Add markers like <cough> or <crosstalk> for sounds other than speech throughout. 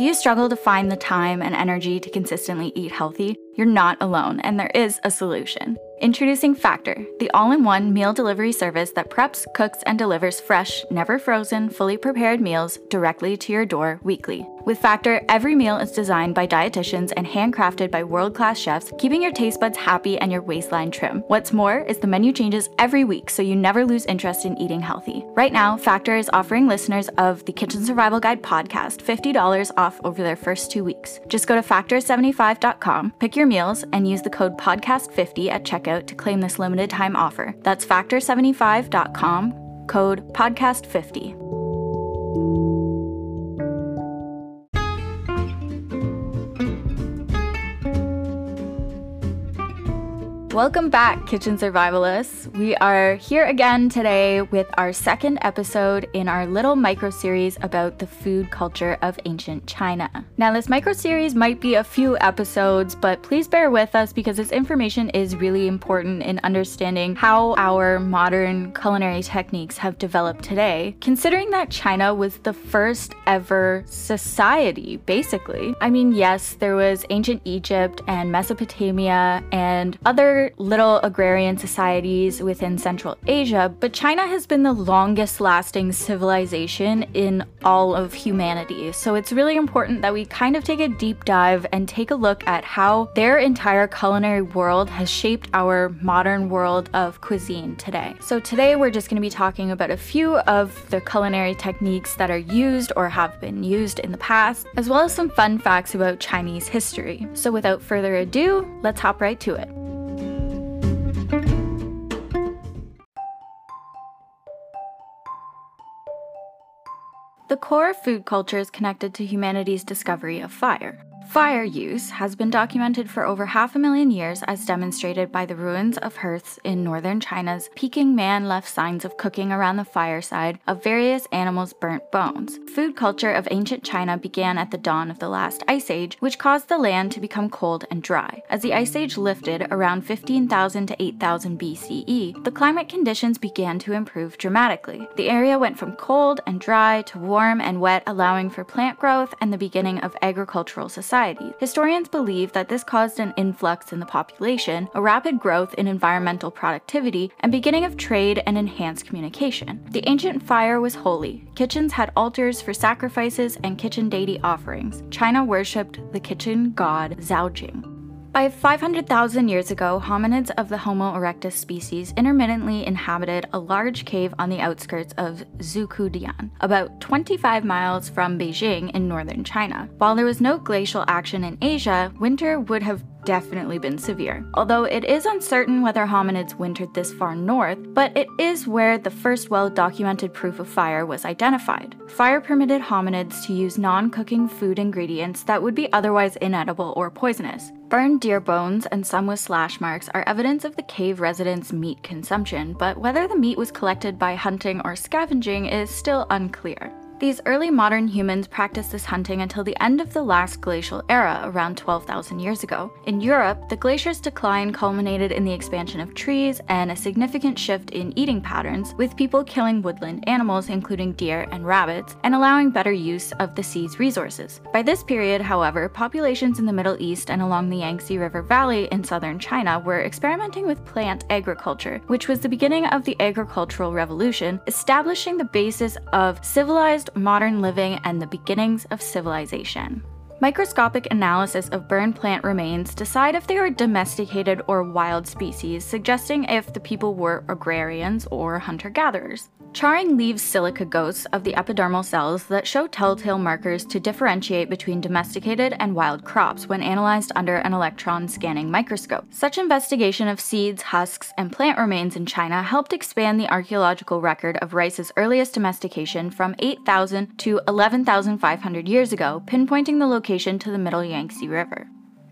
Do you struggle to find the time and energy to consistently eat healthy? You're not alone, and there is a solution. Introducing Factor, the all in one meal delivery service that preps, cooks, and delivers fresh, never frozen, fully prepared meals directly to your door weekly. With Factor, every meal is designed by dietitians and handcrafted by world class chefs, keeping your taste buds happy and your waistline trim. What's more is the menu changes every week so you never lose interest in eating healthy. Right now, Factor is offering listeners of the Kitchen Survival Guide podcast $50 off over their first two weeks. Just go to factor75.com, pick your meals, and use the code podcast50 at checkout to claim this limited time offer. That's factor75.com, code podcast50. Welcome back, Kitchen Survivalists. We are here again today with our second episode in our little micro series about the food culture of ancient China. Now, this micro series might be a few episodes, but please bear with us because this information is really important in understanding how our modern culinary techniques have developed today, considering that China was the first ever society, basically. I mean, yes, there was ancient Egypt and Mesopotamia and other little agrarian societies within Central Asia, but China has been the longest lasting civilization in all of humanity. So it's really important that we kind of take a deep dive and take a look at how their entire culinary world has shaped our modern world of cuisine today. So today we're just going to be talking about a few of the culinary techniques that are used or have been used in the past, as well as some fun facts about Chinese history. So without further ado, let's hop right to it. The core of food culture is connected to humanity's discovery of fire. Fire use has been documented for over half a million years, as demonstrated by the ruins of hearths in northern China's Peking man left signs of cooking around the fireside of various animals' burnt bones. Food culture of ancient China began at the dawn of the last ice age, which caused the land to become cold and dry. As the ice age lifted around 15,000 to 8,000 BCE, the climate conditions began to improve dramatically. The area went from cold and dry to warm and wet, allowing for plant growth and the beginning of agricultural society Historians believe that this caused an influx in the population, a rapid growth in environmental productivity, and beginning of trade and enhanced communication. The ancient fire was holy. Kitchens had altars for sacrifices and kitchen deity offerings. China worshipped the kitchen god Zhaojing. By 500,000 years ago, hominids of the Homo erectus species intermittently inhabited a large cave on the outskirts of Zhoukoudian, about 25 miles from Beijing in northern China. While there was no glacial action in Asia, winter would have definitely been severe. Although it is uncertain whether hominids wintered this far north, but it is where the first well documented proof of fire was identified. Fire permitted hominids to use non cooking food ingredients that would be otherwise inedible or poisonous. Burned deer bones and some with slash marks are evidence of the cave residents' meat consumption, but whether the meat was collected by hunting or scavenging is still unclear. These early modern humans practiced this hunting until the end of the last glacial era, around 12,000 years ago. In Europe, the glacier's decline culminated in the expansion of trees and a significant shift in eating patterns, with people killing woodland animals, including deer and rabbits, and allowing better use of the sea's resources. By this period, however, populations in the Middle East and along the Yangtze River Valley in southern China were experimenting with plant agriculture, which was the beginning of the agricultural revolution, establishing the basis of civilized modern living and the beginnings of civilization. Microscopic analysis of burned plant remains decide if they are domesticated or wild species, suggesting if the people were agrarians or hunter gatherers. Charring leaves silica ghosts of the epidermal cells that show telltale markers to differentiate between domesticated and wild crops when analyzed under an electron scanning microscope. Such investigation of seeds, husks, and plant remains in China helped expand the archaeological record of rice's earliest domestication from 8,000 to 11,500 years ago, pinpointing the location to the middle Yangtze River.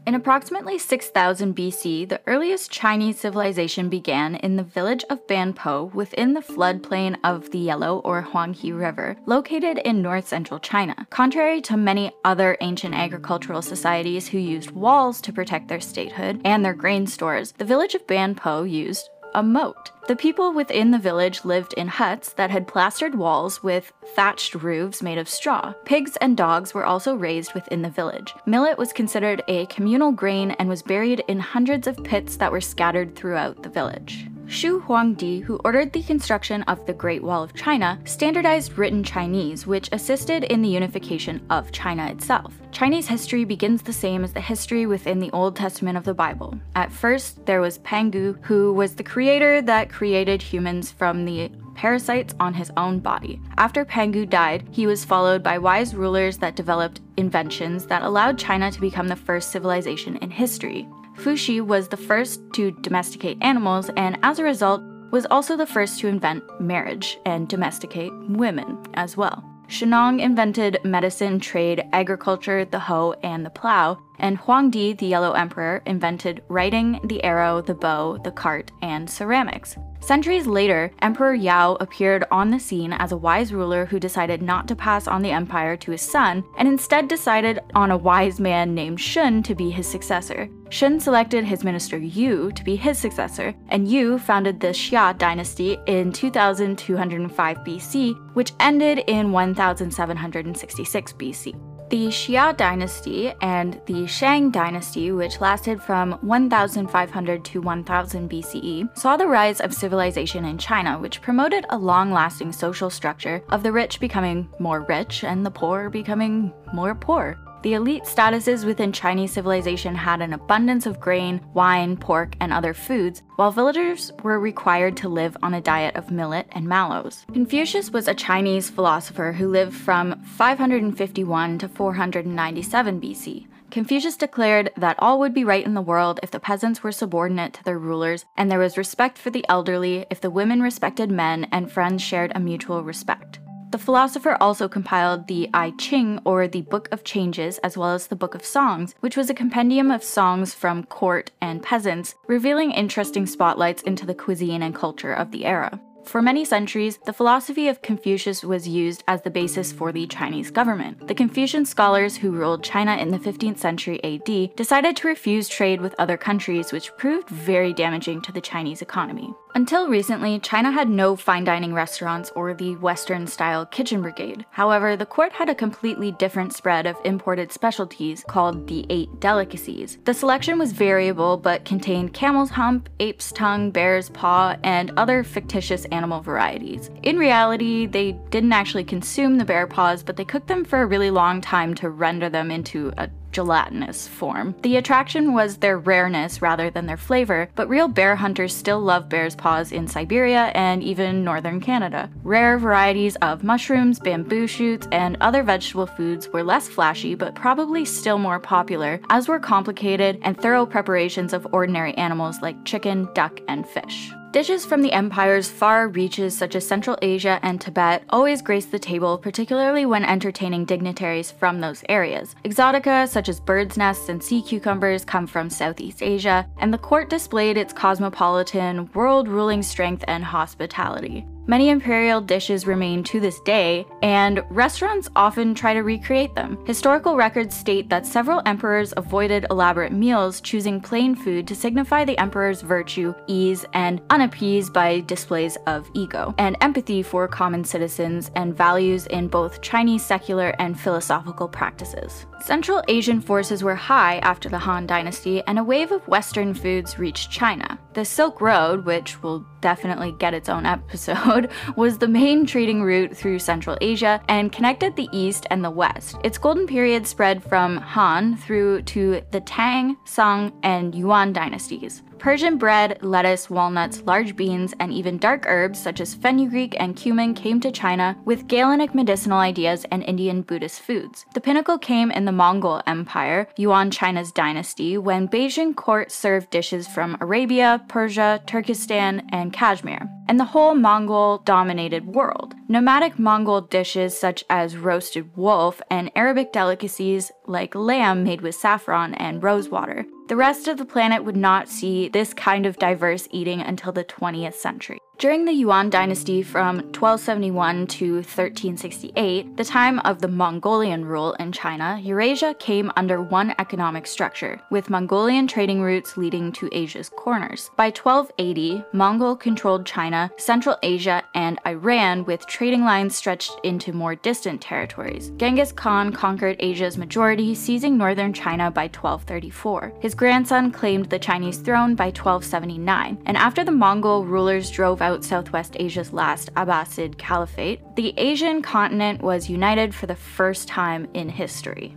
In approximately 6000 BC, the earliest Chinese civilization began in the village of Banpo within the floodplain of the Yellow or Huanghe River, located in north central China. Contrary to many other ancient agricultural societies who used walls to protect their statehood and their grain stores, the village of Banpo used a moat. The people within the village lived in huts that had plastered walls with thatched roofs made of straw. Pigs and dogs were also raised within the village. Millet was considered a communal grain and was buried in hundreds of pits that were scattered throughout the village. Shi Huangdi, who ordered the construction of the Great Wall of China, standardized written Chinese, which assisted in the unification of China itself. Chinese history begins the same as the history within the Old Testament of the Bible. At first, there was Pangu, who was the creator that created humans from the parasites on his own body. After Pangu died, he was followed by wise rulers that developed inventions that allowed China to become the first civilization in history. Fuxi was the first to domesticate animals and, as a result, was also the first to invent marriage and domesticate women as well. Shennong invented medicine, trade, agriculture, the hoe, and the plow, and Huangdi, the Yellow Emperor, invented writing, the arrow, the bow, the cart, and ceramics. Centuries later, Emperor Yao appeared on the scene as a wise ruler who decided not to pass on the empire to his son and instead decided on a wise man named Shun to be his successor. Shun selected his minister Yu to be his successor, and Yu founded the Xia dynasty in 2205 BC, which ended in 1766 BC. The Xia dynasty and the Shang dynasty, which lasted from 1500 to 1000 BCE, saw the rise of civilization in China, which promoted a long lasting social structure of the rich becoming more rich and the poor becoming more poor. The elite statuses within Chinese civilization had an abundance of grain, wine, pork, and other foods, while villagers were required to live on a diet of millet and mallows. Confucius was a Chinese philosopher who lived from 551 to 497 BC. Confucius declared that all would be right in the world if the peasants were subordinate to their rulers, and there was respect for the elderly if the women respected men and friends shared a mutual respect. The philosopher also compiled the I Ching, or the Book of Changes, as well as the Book of Songs, which was a compendium of songs from court and peasants, revealing interesting spotlights into the cuisine and culture of the era. For many centuries, the philosophy of Confucius was used as the basis for the Chinese government. The Confucian scholars who ruled China in the 15th century AD decided to refuse trade with other countries, which proved very damaging to the Chinese economy. Until recently, China had no fine dining restaurants or the Western style kitchen brigade. However, the court had a completely different spread of imported specialties called the Eight Delicacies. The selection was variable but contained camel's hump, ape's tongue, bear's paw, and other fictitious animal varieties. In reality, they didn't actually consume the bear paws, but they cooked them for a really long time to render them into a gelatinous form. The attraction was their rareness rather than their flavor, but real bear hunters still love bear's paws in Siberia and even northern Canada. Rare varieties of mushrooms, bamboo shoots, and other vegetable foods were less flashy but probably still more popular, as were complicated and thorough preparations of ordinary animals like chicken, duck, and fish. Dishes from the empire's far reaches, such as Central Asia and Tibet, always grace the table, particularly when entertaining dignitaries from those areas. Exotica, such as bird's nests and sea cucumbers, come from Southeast Asia, and the court displayed its cosmopolitan, world ruling strength and hospitality. Many imperial dishes remain to this day, and restaurants often try to recreate them. Historical records state that several emperors avoided elaborate meals, choosing plain food to signify the emperor's virtue, ease, and unappeased by displays of ego, and empathy for common citizens and values in both Chinese secular and philosophical practices. Central Asian forces were high after the Han Dynasty, and a wave of Western foods reached China. The Silk Road, which will definitely get its own <laughs> episode, was the main trading route through Central Asia and connected the East and the West. Its golden period spread from Han through to the Tang, Song, and Yuan dynasties. Persian bread, lettuce, walnuts, large beans, and even dark herbs such as fenugreek and cumin came to China with Galenic medicinal ideas and Indian Buddhist foods. The pinnacle came in the Mongol Empire, Yuan China's dynasty, when Beijing court served dishes from Arabia, Persia, Turkestan, and Kashmir, and the whole Mongol dominated world. Nomadic Mongol dishes such as roasted wolf and Arabic delicacies like lamb made with saffron and rosewater the rest of the planet would not see this kind of diverse eating until the 20th century. During the Yuan dynasty from 1271 to 1368, the time of the Mongolian rule in China, Eurasia came under one economic structure, with Mongolian trading routes leading to Asia's corners. By 1280, Mongol controlled China, Central Asia, and Iran, with trading lines stretched into more distant territories. Genghis Khan conquered Asia's majority, seizing northern China by 1234. His grandson claimed the Chinese throne by 1279, and after the Mongol rulers drove out Southwest Asia's last Abbasid Caliphate, the Asian continent was united for the first time in history.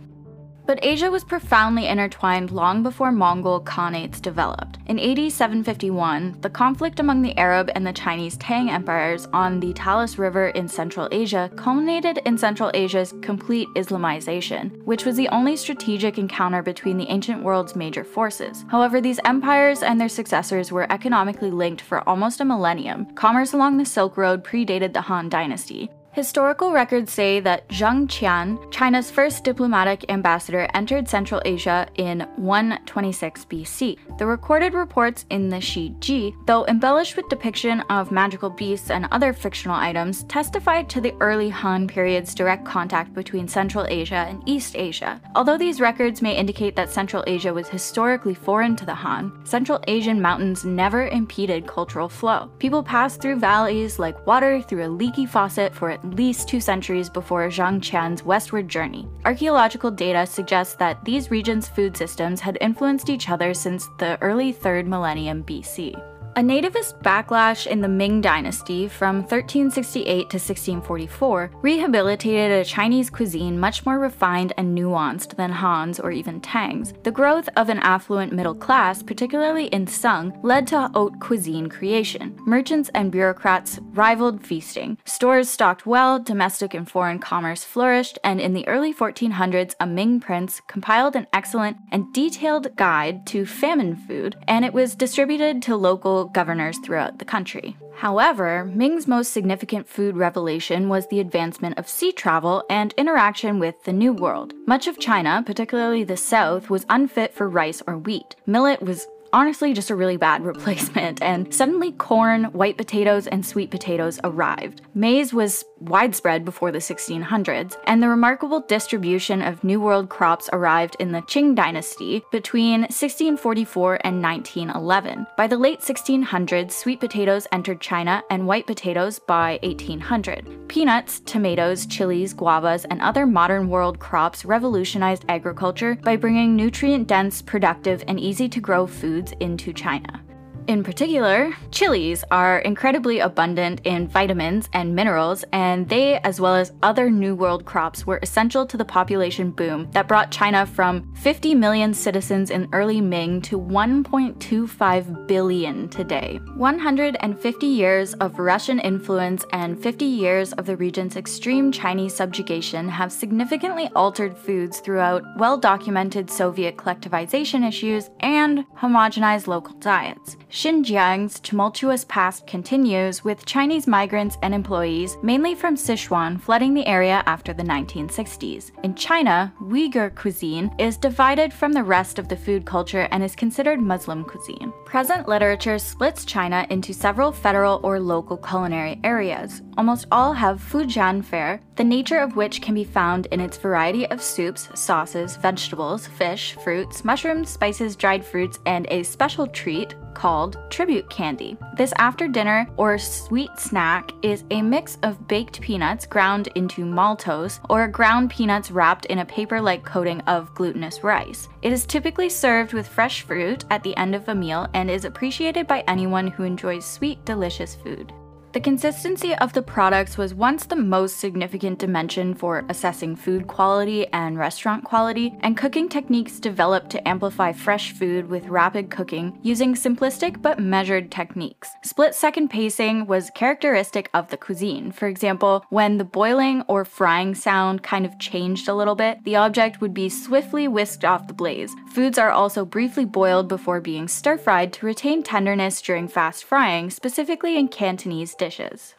But Asia was profoundly intertwined long before Mongol Khanates developed. In AD 751, the conflict among the Arab and the Chinese Tang empires on the Talas River in Central Asia culminated in Central Asia's complete Islamization, which was the only strategic encounter between the ancient world's major forces. However, these empires and their successors were economically linked for almost a millennium. Commerce along the Silk Road predated the Han Dynasty, Historical records say that Zhang Qian, China's first diplomatic ambassador, entered Central Asia in 126 BC. The recorded reports in the Shi Ji, though embellished with depiction of magical beasts and other fictional items, testified to the early Han period's direct contact between Central Asia and East Asia. Although these records may indicate that Central Asia was historically foreign to the Han, Central Asian mountains never impeded cultural flow. People passed through valleys like water through a leaky faucet for at least two centuries before Zhang Qian's westward journey. Archaeological data suggests that these regions' food systems had influenced each other since the early 3rd millennium BC. A nativist backlash in the Ming Dynasty from 1368 to 1644 rehabilitated a Chinese cuisine much more refined and nuanced than Han's or even Tang's. The growth of an affluent middle class, particularly in Sung, led to haute cuisine creation. Merchants and bureaucrats rivaled feasting. Stores stocked well, domestic and foreign commerce flourished, and in the early 1400s, a Ming prince compiled an excellent and detailed guide to famine food, and it was distributed to local governors throughout the country. However, Ming's most significant food revelation was the advancement of sea travel and interaction with the New World. Much of China, particularly the south, was unfit for rice or wheat. Millet was honestly just a really bad <laughs> replacement, and suddenly corn, white potatoes, and sweet potatoes arrived. Maize was widespread before the 1600s, and the remarkable distribution of New World crops arrived in the Qing dynasty between 1644 and 1911. By the late 1600s, sweet potatoes entered China and white potatoes by 1800. Peanuts, tomatoes, chilies, guavas, and other modern world crops revolutionized agriculture by bringing nutrient dense, productive, and easy to grow foods into China. In particular, chilies are incredibly abundant in vitamins and minerals, and they, as well as other New World crops, were essential to the population boom that brought China from 50 million citizens in early Ming to 1.25 billion today. 150 years of Russian influence and 50 years of the region's extreme Chinese subjugation have significantly altered foods throughout well documented Soviet collectivization issues and homogenized local diets. Xinjiang's tumultuous past continues, with Chinese migrants and employees, mainly from Sichuan, flooding the area after the 1960s. In China, Uyghur cuisine is divided from the rest of the food culture and is considered Muslim cuisine. Present literature splits China into several federal or local culinary areas. Almost all have Fujian fare, the nature of which can be found in its variety of soups, sauces, vegetables, fish, fruits, mushrooms, spices, dried fruits, and a special treat called tribute candy. This after dinner or sweet snack is a mix of baked peanuts ground into maltose or ground peanuts wrapped in a paper like coating of glutinous rice. It is typically served with fresh fruit at the end of a meal and is appreciated by anyone who enjoys sweet, delicious food. The consistency of the products was once the most significant dimension for assessing food quality and restaurant quality, and cooking techniques developed to amplify fresh food with rapid cooking using simplistic but measured techniques. Split second pacing was characteristic of the cuisine. For example, when the boiling or frying sound kind of changed a little bit, the object would be swiftly whisked off the blaze. Foods are also briefly boiled before being stir fried to retain tenderness during fast frying, specifically in Cantonese dishes.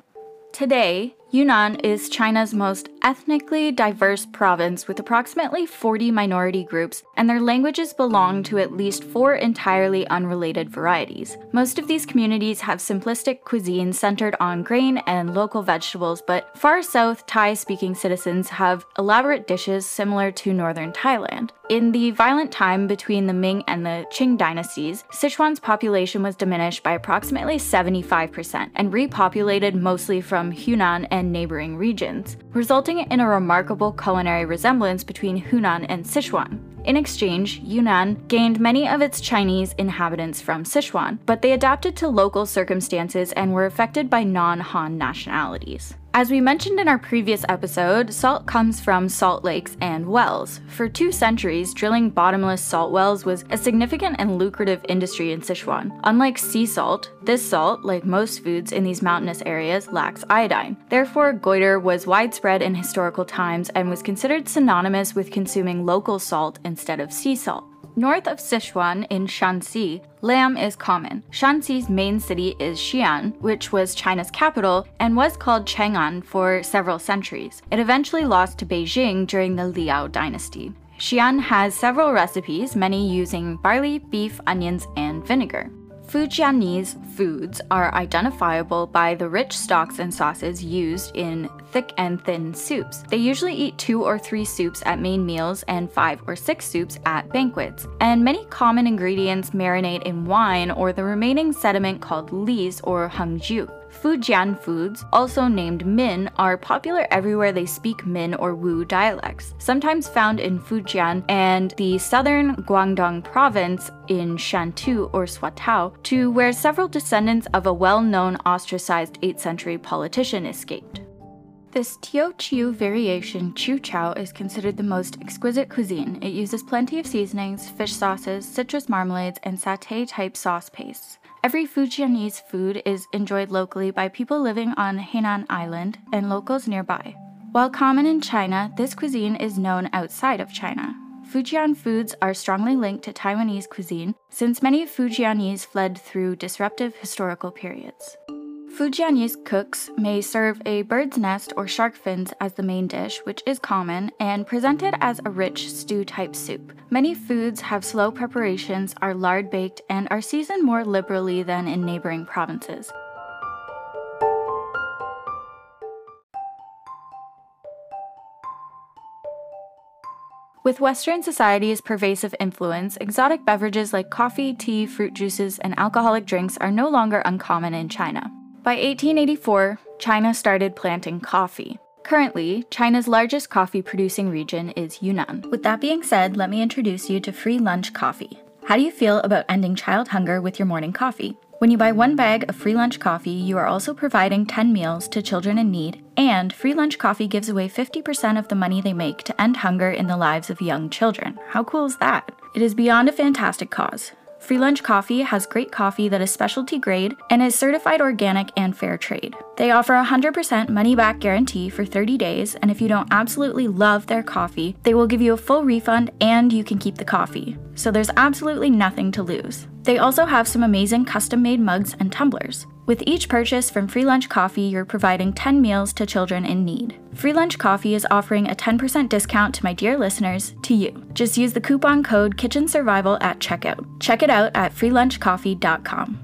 Today, Yunnan is China's most ethnically diverse province with approximately 40 minority groups, and their languages belong to at least four entirely unrelated varieties. Most of these communities have simplistic cuisine centered on grain and local vegetables, but far south Thai speaking citizens have elaborate dishes similar to northern Thailand. In the violent time between the Ming and the Qing dynasties, Sichuan's population was diminished by approximately 75% and repopulated mostly from Hunan and neighboring regions, resulting in a remarkable culinary resemblance between Hunan and Sichuan. In exchange, Yunnan gained many of its Chinese inhabitants from Sichuan, but they adapted to local circumstances and were affected by non Han nationalities. As we mentioned in our previous episode, salt comes from salt lakes and wells. For two centuries, drilling bottomless salt wells was a significant and lucrative industry in Sichuan. Unlike sea salt, this salt, like most foods in these mountainous areas, lacks iodine. Therefore, goiter was widespread in historical times and was considered synonymous with consuming local salt instead of sea salt. North of Sichuan in Shanxi, lamb is common. Shanxi's main city is Xi'an, which was China's capital and was called Chang'an for several centuries. It eventually lost to Beijing during the Liao dynasty. Xi'an has several recipes, many using barley, beef, onions, and vinegar. Fujianese foods are identifiable by the rich stocks and sauces used in thick and thin soups. They usually eat two or three soups at main meals and five or six soups at banquets. And many common ingredients marinate in wine or the remaining sediment called lees or hengju. Fujian foods, also named Min, are popular everywhere they speak Min or Wu dialects, sometimes found in Fujian and the southern Guangdong province in Shantou or Swatow, to where several descendants of a well known ostracized 8th century politician escaped. This Teochew variation Chu Chow is considered the most exquisite cuisine. It uses plenty of seasonings, fish sauces, citrus marmalades, and satay type sauce pastes. Every Fujianese food is enjoyed locally by people living on Hainan Island and locals nearby. While common in China, this cuisine is known outside of China. Fujian foods are strongly linked to Taiwanese cuisine since many Fujianese fled through disruptive historical periods. Fujianese cooks may serve a bird's nest or shark fins as the main dish, which is common, and presented as a rich stew type soup. Many foods have slow preparations, are lard baked, and are seasoned more liberally than in neighboring provinces. With Western society's pervasive influence, exotic beverages like coffee, tea, fruit juices, and alcoholic drinks are no longer uncommon in China. By 1884, China started planting coffee. Currently, China's largest coffee producing region is Yunnan. With that being said, let me introduce you to free lunch coffee. How do you feel about ending child hunger with your morning coffee? When you buy one bag of free lunch coffee, you are also providing 10 meals to children in need, and free lunch coffee gives away 50% of the money they make to end hunger in the lives of young children. How cool is that? It is beyond a fantastic cause. Free Lunch Coffee has great coffee that is specialty grade and is certified organic and fair trade. They offer a 100% money back guarantee for 30 days, and if you don't absolutely love their coffee, they will give you a full refund and you can keep the coffee. So there's absolutely nothing to lose. They also have some amazing custom made mugs and tumblers. With each purchase from Free Lunch Coffee, you're providing 10 meals to children in need. Free Lunch Coffee is offering a 10% discount to my dear listeners, to you. Just use the coupon code Kitchen Survival at checkout. Check it out at freelunchcoffee.com.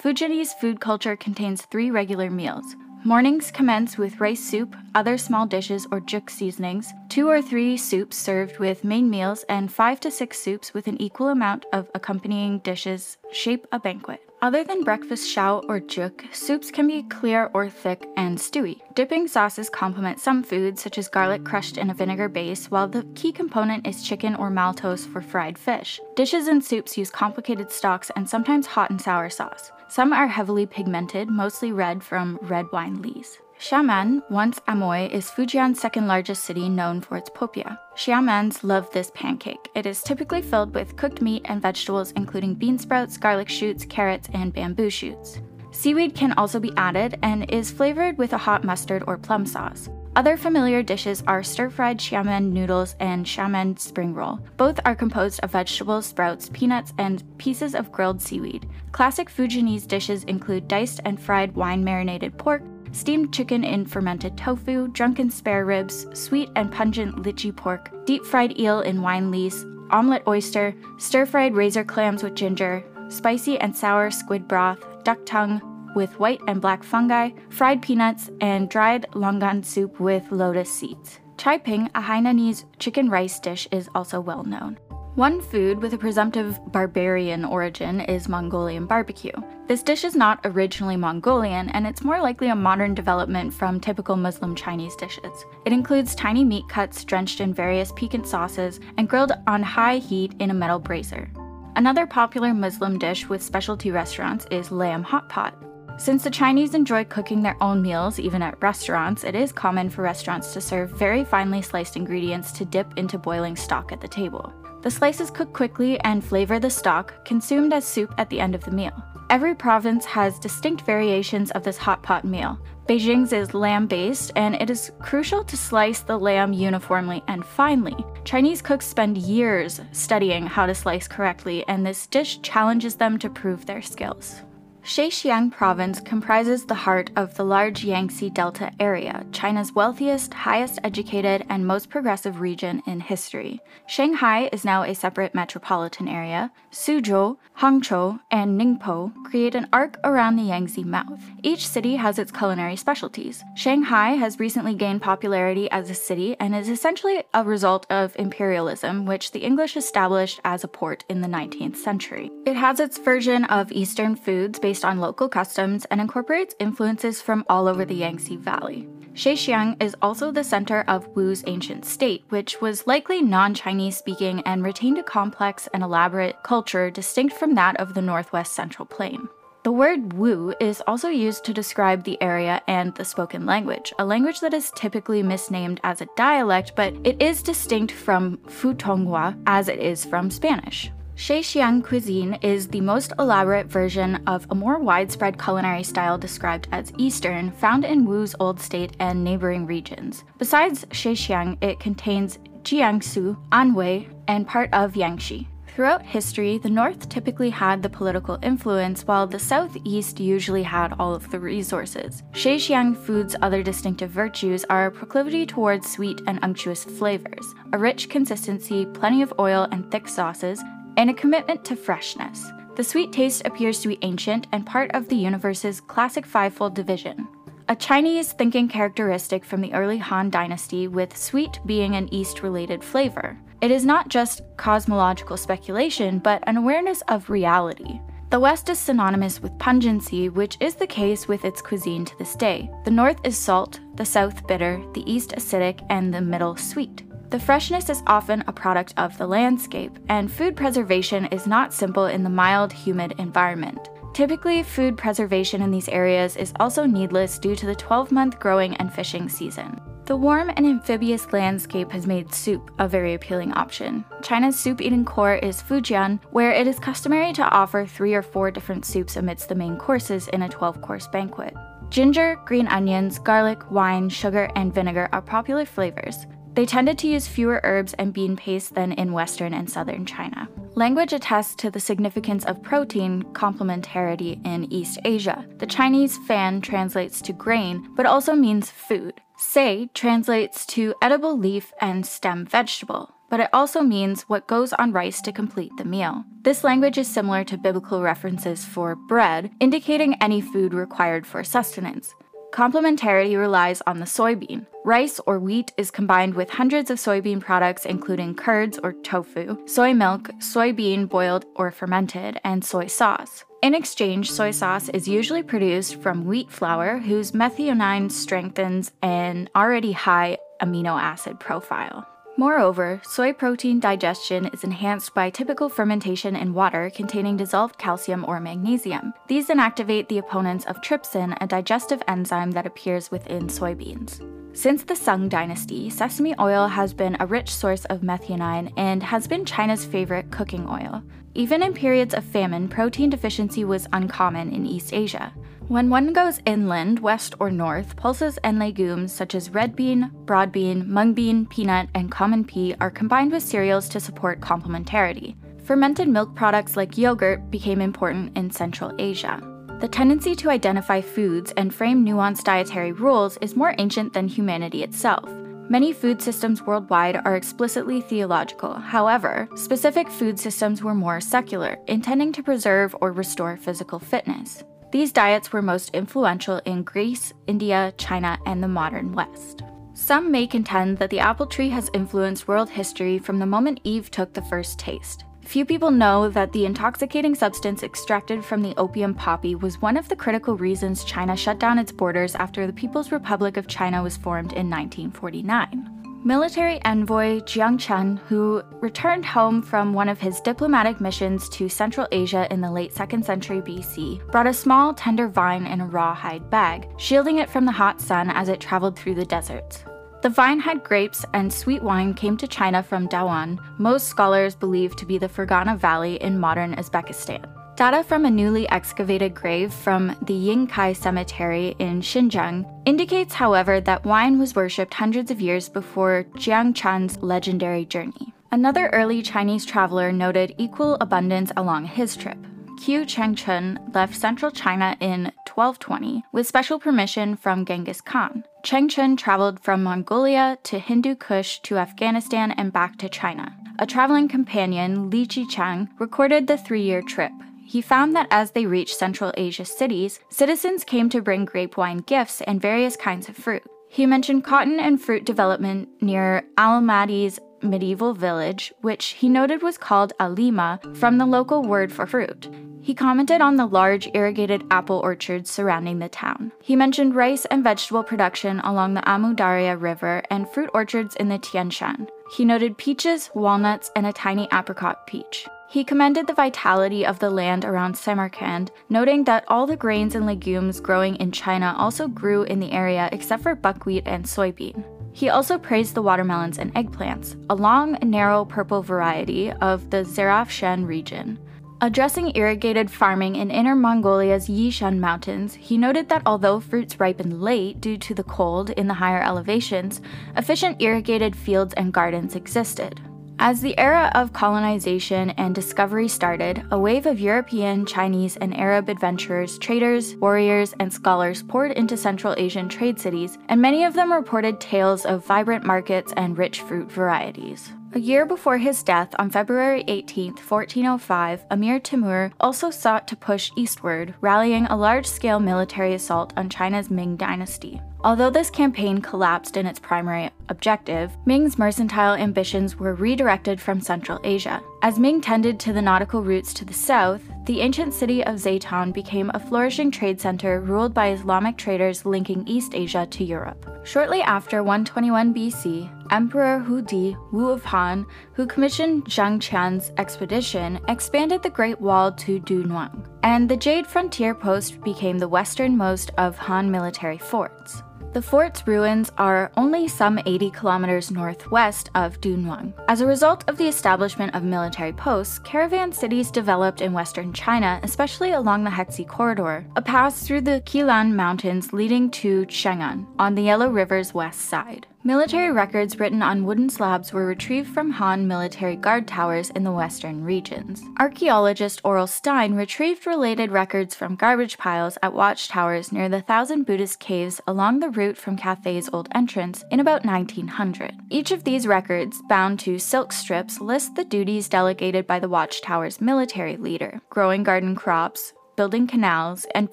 Fujianese food culture contains three regular meals Mornings commence with rice soup, other small dishes or juk seasonings, two or three soups served with main meals, and five to six soups with an equal amount of accompanying dishes shape a banquet. Other than breakfast shao or juk, soups can be clear or thick and stewy. Dipping sauces complement some foods, such as garlic crushed in a vinegar base, while the key component is chicken or maltose for fried fish. Dishes and soups use complicated stocks and sometimes hot and sour sauce. Some are heavily pigmented, mostly red from red wine lees. Xiamen, once Amoy, is Fujian's second largest city known for its popia. Xiamens love this pancake. It is typically filled with cooked meat and vegetables including bean sprouts, garlic shoots, carrots, and bamboo shoots. Seaweed can also be added and is flavored with a hot mustard or plum sauce. Other familiar dishes are stir fried xiamen noodles and xiamen spring roll. Both are composed of vegetables, sprouts, peanuts, and pieces of grilled seaweed. Classic Fujianese dishes include diced and fried wine marinated pork, steamed chicken in fermented tofu, drunken spare ribs, sweet and pungent lychee pork, deep fried eel in wine lees, omelette oyster, stir fried razor clams with ginger, spicy and sour squid broth, duck tongue, with white and black fungi, fried peanuts, and dried longan soup with lotus seeds. Chai ping, a Hainanese chicken rice dish, is also well known. One food with a presumptive barbarian origin is Mongolian barbecue. This dish is not originally Mongolian, and it's more likely a modern development from typical Muslim Chinese dishes. It includes tiny meat cuts drenched in various piquant sauces and grilled on high heat in a metal brazier. Another popular Muslim dish with specialty restaurants is lamb hot pot. Since the Chinese enjoy cooking their own meals, even at restaurants, it is common for restaurants to serve very finely sliced ingredients to dip into boiling stock at the table. The slices cook quickly and flavor the stock, consumed as soup at the end of the meal. Every province has distinct variations of this hot pot meal. Beijing's is lamb based, and it is crucial to slice the lamb uniformly and finely. Chinese cooks spend years studying how to slice correctly, and this dish challenges them to prove their skills. Zhejiang province comprises the heart of the large Yangtze Delta area, China's wealthiest, highest educated, and most progressive region in history. Shanghai is now a separate metropolitan area. Suzhou, Hangzhou, and Ningpo create an arc around the Yangtze mouth. Each city has its culinary specialties. Shanghai has recently gained popularity as a city and is essentially a result of imperialism, which the English established as a port in the 19th century. It has its version of Eastern foods based on local customs and incorporates influences from all over the Yangtze Valley. Zhejiang is also the center of Wu's ancient state, which was likely non Chinese speaking and retained a complex and elaborate culture distinct from that of the Northwest Central Plain. The word Wu is also used to describe the area and the spoken language, a language that is typically misnamed as a dialect, but it is distinct from Putonghua as it is from Spanish. Zhejiang cuisine is the most elaborate version of a more widespread culinary style described as Eastern, found in Wu's old state and neighboring regions. Besides Zhejiang, it contains Jiangsu, Anhui, and part of Yangtze. Throughout history, the North typically had the political influence, while the Southeast usually had all of the resources. Zhejiang food's other distinctive virtues are a proclivity towards sweet and unctuous flavors, a rich consistency, plenty of oil and thick sauces, and a commitment to freshness. The sweet taste appears to be ancient and part of the universe's classic fivefold division. A Chinese thinking characteristic from the early Han Dynasty, with sweet being an East related flavor. It is not just cosmological speculation, but an awareness of reality. The West is synonymous with pungency, which is the case with its cuisine to this day. The North is salt, the South bitter, the East acidic, and the Middle sweet. The freshness is often a product of the landscape, and food preservation is not simple in the mild, humid environment. Typically, food preservation in these areas is also needless due to the 12 month growing and fishing season. The warm and amphibious landscape has made soup a very appealing option. China's soup eating core is Fujian, where it is customary to offer three or four different soups amidst the main courses in a 12 course banquet. Ginger, green onions, garlic, wine, sugar, and vinegar are popular flavors. They tended to use fewer herbs and bean paste than in Western and Southern China. Language attests to the significance of protein complementarity in East Asia. The Chinese fan translates to grain, but also means food. Sei translates to edible leaf and stem vegetable, but it also means what goes on rice to complete the meal. This language is similar to biblical references for bread, indicating any food required for sustenance. Complementarity relies on the soybean. Rice or wheat is combined with hundreds of soybean products, including curds or tofu, soy milk, soybean boiled or fermented, and soy sauce. In exchange, soy sauce is usually produced from wheat flour, whose methionine strengthens an already high amino acid profile. Moreover, soy protein digestion is enhanced by typical fermentation in water containing dissolved calcium or magnesium. These inactivate the opponents of trypsin, a digestive enzyme that appears within soybeans. Since the Sung dynasty, sesame oil has been a rich source of methionine and has been China's favorite cooking oil. Even in periods of famine, protein deficiency was uncommon in East Asia. When one goes inland, west or north, pulses and legumes such as red bean, broad bean, mung bean, peanut, and common pea are combined with cereals to support complementarity. Fermented milk products like yogurt became important in Central Asia. The tendency to identify foods and frame nuanced dietary rules is more ancient than humanity itself. Many food systems worldwide are explicitly theological. However, specific food systems were more secular, intending to preserve or restore physical fitness. These diets were most influential in Greece, India, China, and the modern West. Some may contend that the apple tree has influenced world history from the moment Eve took the first taste. Few people know that the intoxicating substance extracted from the opium poppy was one of the critical reasons China shut down its borders after the People's Republic of China was formed in 1949. Military envoy Zhang Qian, who returned home from one of his diplomatic missions to Central Asia in the late 2nd century BC, brought a small, tender vine in a rawhide bag, shielding it from the hot sun as it traveled through the deserts. The vine had grapes and sweet wine came to China from Dawan, most scholars believe to be the Fergana Valley in modern Uzbekistan. Data from a newly excavated grave from the Yanghai Cemetery in Xinjiang indicates, however, that wine was worshipped hundreds of years before Zhang Qian's legendary journey. Another early Chinese traveler noted equal abundance along his trip. Qiu Changchun left central China in 1220 with special permission from Genghis Khan. Changchun traveled from Mongolia to Hindu Kush to Afghanistan and back to China. A traveling companion, Li Zhichang, recorded the three year trip. He found that as they reached Central Asia cities, citizens came to bring grape wine gifts and various kinds of fruit. He mentioned cotton and fruit development near Almaty's medieval village, which he noted was called Alima from the local word for fruit. He commented on the large irrigated apple orchards surrounding the town. He mentioned rice and vegetable production along the Amu Darya River and fruit orchards in the Tian Shan. He noted peaches, walnuts, and a tiny apricot peach. He commended the vitality of the land around Samarkand, noting that all the grains and legumes growing in China also grew in the area except for buckwheat and soybean. He also praised the watermelons and eggplants, a long, narrow purple variety of the Zarafshan region. Addressing irrigated farming in Inner Mongolia's Yinshan Mountains, he noted that although fruits ripen late due to the cold in the higher elevations, efficient irrigated fields and gardens existed. As the era of colonization and discovery started, a wave of European, Chinese, and Arab adventurers, traders, warriors, and scholars poured into Central Asian trade cities, and many of them reported tales of vibrant markets and rich fruit varieties. A year before his death, on February 18, 1405, Amir Timur also sought to push eastward, rallying a large scale military assault on China's Ming dynasty. Although this campaign collapsed in its primary objective, Ming's mercantile ambitions were redirected from Central Asia. As Ming tended to the nautical routes to the south, the ancient city of Zaytown became a flourishing trade center ruled by Islamic traders linking East Asia to Europe. Shortly after 121 BC, Emperor Wu Di, Wu of Han, who commissioned Zhang Qian's expedition, expanded the Great Wall to Dunhuang, and the Jade Frontier Post became the westernmost of Han military forts. The fort's ruins are only some 80 kilometers northwest of Dunhuang. As a result of the establishment of military posts, caravan cities developed in western China, especially along the Hexi Corridor, a pass through the Qilian Mountains leading to Chang'an on the Yellow River's west side. Military records written on wooden slabs were retrieved from Han military guard towers in the western regions. Archaeologist Aurel Stein retrieved related records from garbage piles at watchtowers near the Thousand Buddhist Caves along the route from Cathay's old entrance in about 1900. Each of these records, bound to silk strips, list the duties delegated by the watchtower's military leader growing garden crops, building canals, and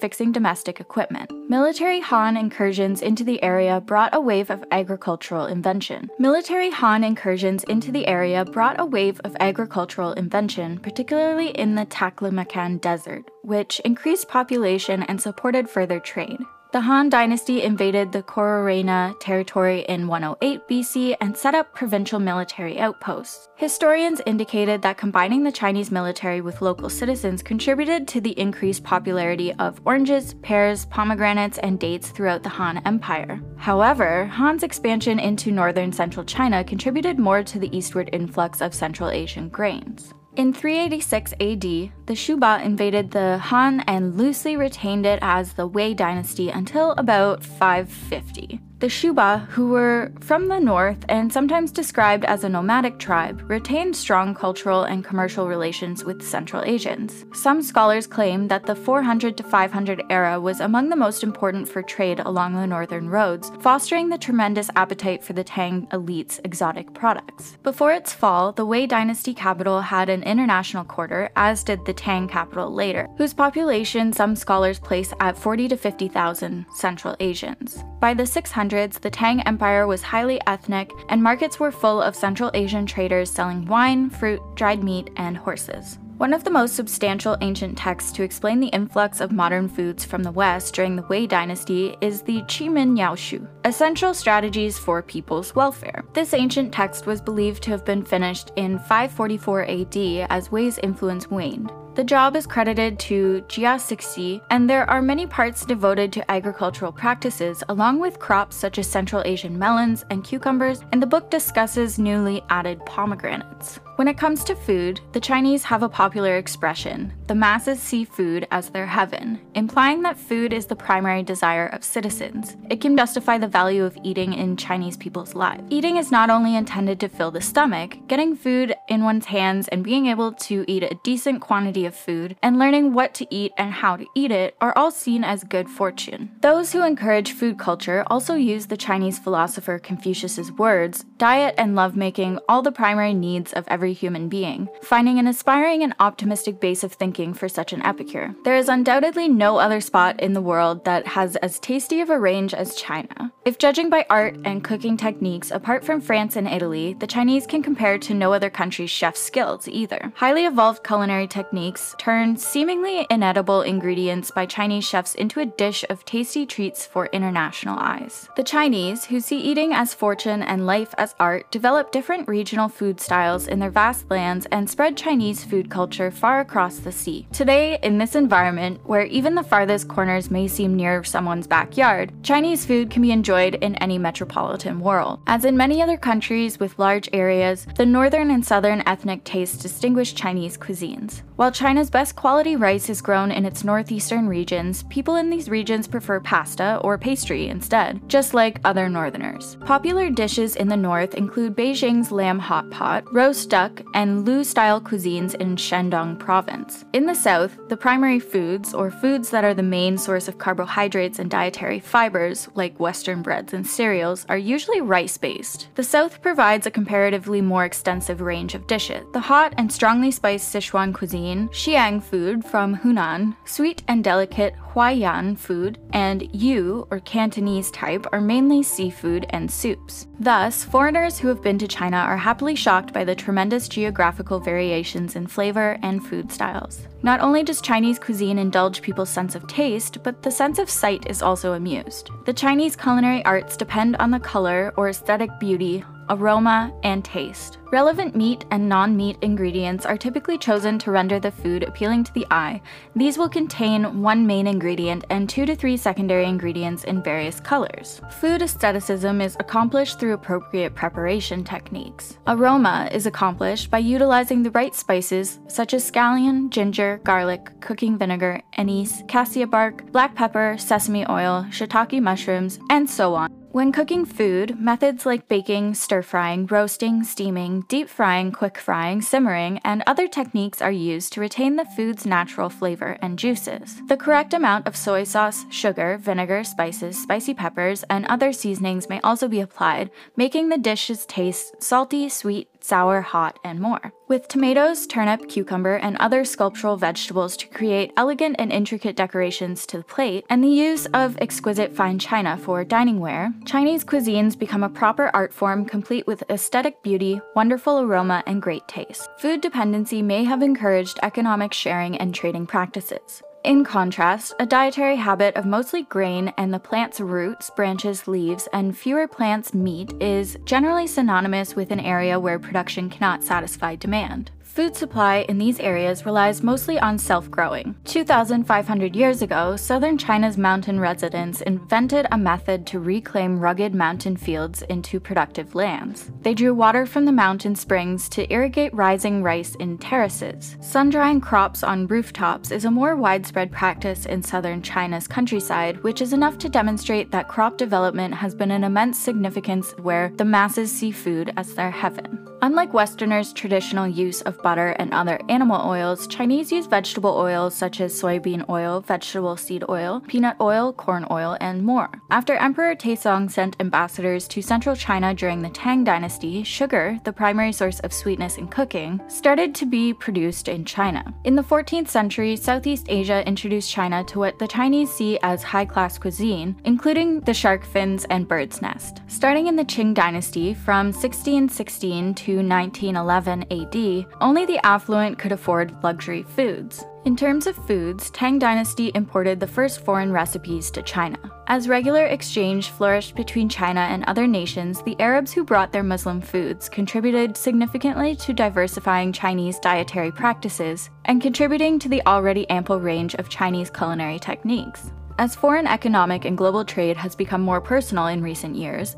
fixing domestic equipment. Military Han incursions into the area brought a wave of agricultural invention. Military Han incursions into the area brought a wave of agricultural invention, particularly in the Taklamakan Desert, which increased population and supported further trade. The Han dynasty invaded the Kroraina territory in 108 BC and set up provincial military outposts. Historians indicated that combining the Chinese military with local citizens contributed to the increased popularity of oranges, pears, pomegranates, and dates throughout the Han Empire. However, Han's expansion into northern central China contributed more to the eastward influx of Central Asian grains. In 386 AD, the Shuba invaded the Han and loosely retained it as the Wei dynasty until about 550. The Shuba, who were from the north and sometimes described as a nomadic tribe, retained strong cultural and commercial relations with Central Asians. Some scholars claim that the 400 to 500 era was among the most important for trade along the northern roads, fostering the tremendous appetite for the Tang elite's exotic products. Before its fall, the Wei dynasty capital had an international quarter, as did the Tang capital later, whose population some scholars place at 40 to 50,000 Central Asians. By the 600s, the Tang Empire was highly ethnic, and markets were full of Central Asian traders selling wine, fruit, dried meat, and horses. One of the most substantial ancient texts to explain the influx of modern foods from the West during the Wei dynasty is the Qimin Yaoshu, Essential Strategies for People's Welfare. This ancient text was believed to have been finished in 544 AD as Wei's influence waned. The job is credited to Jia Sixie, and there are many parts devoted to agricultural practices, along with crops such as Central Asian melons and cucumbers, and the book discusses newly added pomegranates. When it comes to food, the Chinese have a popular expression the masses see food as their heaven, implying that food is the primary desire of citizens. It can justify the value of eating in Chinese people's lives. Eating is not only intended to fill the stomach, getting food in one's hands and being able to eat a decent quantity of food and learning what to eat and how to eat it are all seen as good fortune. Those who encourage food culture also use the Chinese philosopher Confucius's words diet and lovemaking, all the primary needs of every human being, finding an aspiring and optimistic base of thinking for such an epicure. There is undoubtedly no other spot in the world that has as tasty of a range as China. If judging by art and cooking techniques, apart from France and Italy, the Chinese can compare to no other country's chef's skills either. Highly evolved culinary techniques turn seemingly inedible ingredients by Chinese chefs into a dish of tasty treats for international eyes. The Chinese, who see eating as fortune and life as art, develop different regional food styles in their vast lands and spread Chinese food culture far across the sea. Today, in this environment, where even the farthest corners may seem near someone's backyard, Chinese food can be enjoyed in any metropolitan world. As in many other countries with large areas, the northern and southern ethnic tastes distinguish Chinese cuisines. While China's best quality rice is grown in its northeastern regions, people in these regions prefer pasta or pastry instead, just like other northerners. Popular dishes in the north include Beijing's lamb hot pot, roast duck, and Lu style cuisines in Shandong province. In the south, the primary foods, or foods that are the main source of carbohydrates and dietary fibers, like Western breads and cereals, are usually rice based. The south provides a comparatively more extensive range of dishes. The hot and strongly spiced Sichuan cuisine cuisine, Xiang food from Hunan, sweet and delicate Huaiyang food, and Yue, or Cantonese type, are mainly seafood and soups. Thus, foreigners who have been to China are happily shocked by the tremendous geographical variations in flavor and food styles. Not only does Chinese cuisine indulge people's sense of taste, but the sense of sight is also amused. The Chinese culinary arts depend on the color or aesthetic beauty aroma, and taste. Relevant meat and non meat ingredients are typically chosen to render the food appealing to the eye. These will contain one main ingredient and two to three secondary ingredients in various colors. Food aestheticism is accomplished through appropriate preparation techniques. Aroma is accomplished by utilizing the right spices such as scallion, ginger, garlic, cooking vinegar, anise, cassia bark, black pepper, sesame oil, shiitake mushrooms, and so on. When cooking food, methods like baking, stir frying, roasting, steaming, deep frying, quick frying, simmering, and other techniques are used to retain the food's natural flavor and juices. The correct amount of soy sauce, sugar, vinegar, spices, spicy peppers, and other seasonings may also be applied, making the dishes taste salty, sweet, sour, hot, and more. With tomatoes, turnip, cucumber, and other sculptural vegetables to create elegant and intricate decorations to the plate, and the use of exquisite fine china for dining ware, Chinese cuisines become a proper art form complete with aesthetic beauty, wonderful aroma, and great taste. Food dependency may have encouraged economic sharing and trading practices. In contrast, a dietary habit of mostly grain and the plant's roots, branches, leaves, and fewer plants' meat is generally synonymous with an area where production cannot satisfy demand. Food supply in these areas relies mostly on self growing. 2,500 years ago, southern China's mountain residents invented a method to reclaim rugged mountain fields into productive lands. They drew water from the mountain springs to irrigate rising rice in terraces. Sun drying crops on rooftops is a more widespread practice in southern China's countryside, which is enough to demonstrate that crop development has been an immense significance where the masses see food as their heaven. Unlike Westerners' traditional use of butter and other animal oils, Chinese use vegetable oils such as soybean oil, vegetable seed oil, peanut oil, corn oil, and more. After Emperor Taizong sent ambassadors to central China during the Tang dynasty, sugar, the primary source of sweetness in cooking, started to be produced in China. In the 14th century, Southeast Asia introduced China to what the Chinese see as high class cuisine, including the shark fins and bird's nest. Starting in the Qing dynasty from 1616 to 1911 AD, only the affluent could afford luxury foods. In terms of foods, Tang Dynasty imported the first foreign recipes to China. As regular exchange flourished between China and other nations, the Arabs who brought their Muslim foods contributed significantly to diversifying Chinese dietary practices and contributing to the already ample range of Chinese culinary techniques. As foreign economic and global trade has become more personal in recent years,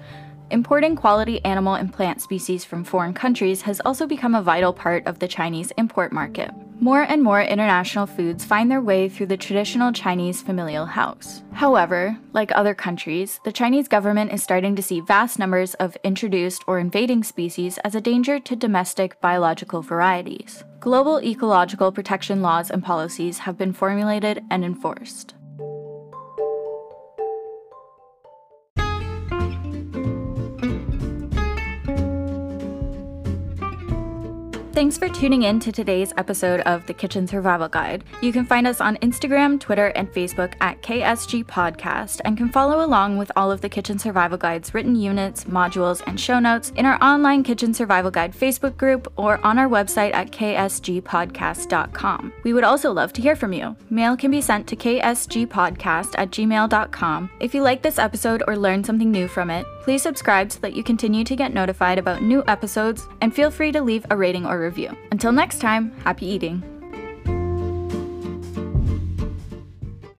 Importing quality animal and plant species from foreign countries has also become a vital part of the Chinese import market. More and more international foods find their way through the traditional Chinese familial house. However, like other countries, the Chinese government is starting to see vast numbers of introduced or invading species as a danger to domestic biological varieties. Global ecological protection laws and policies have been formulated and enforced. Thanks for tuning in to today's episode of the Kitchen Survival Guide. You can find us on Instagram, Twitter, and Facebook at KSG Podcast and can follow along with all of the Kitchen Survival Guide's written units, modules, and show notes in our online Kitchen Survival Guide Facebook group or on our website at ksgpodcast.com. We would also love to hear from you. Mail can be sent to ksgpodcast at gmail.com. If you like this episode or learned something new from it, please subscribe so that you continue to get notified about new episodes and feel free to leave a rating or review review. Until next time, happy eating.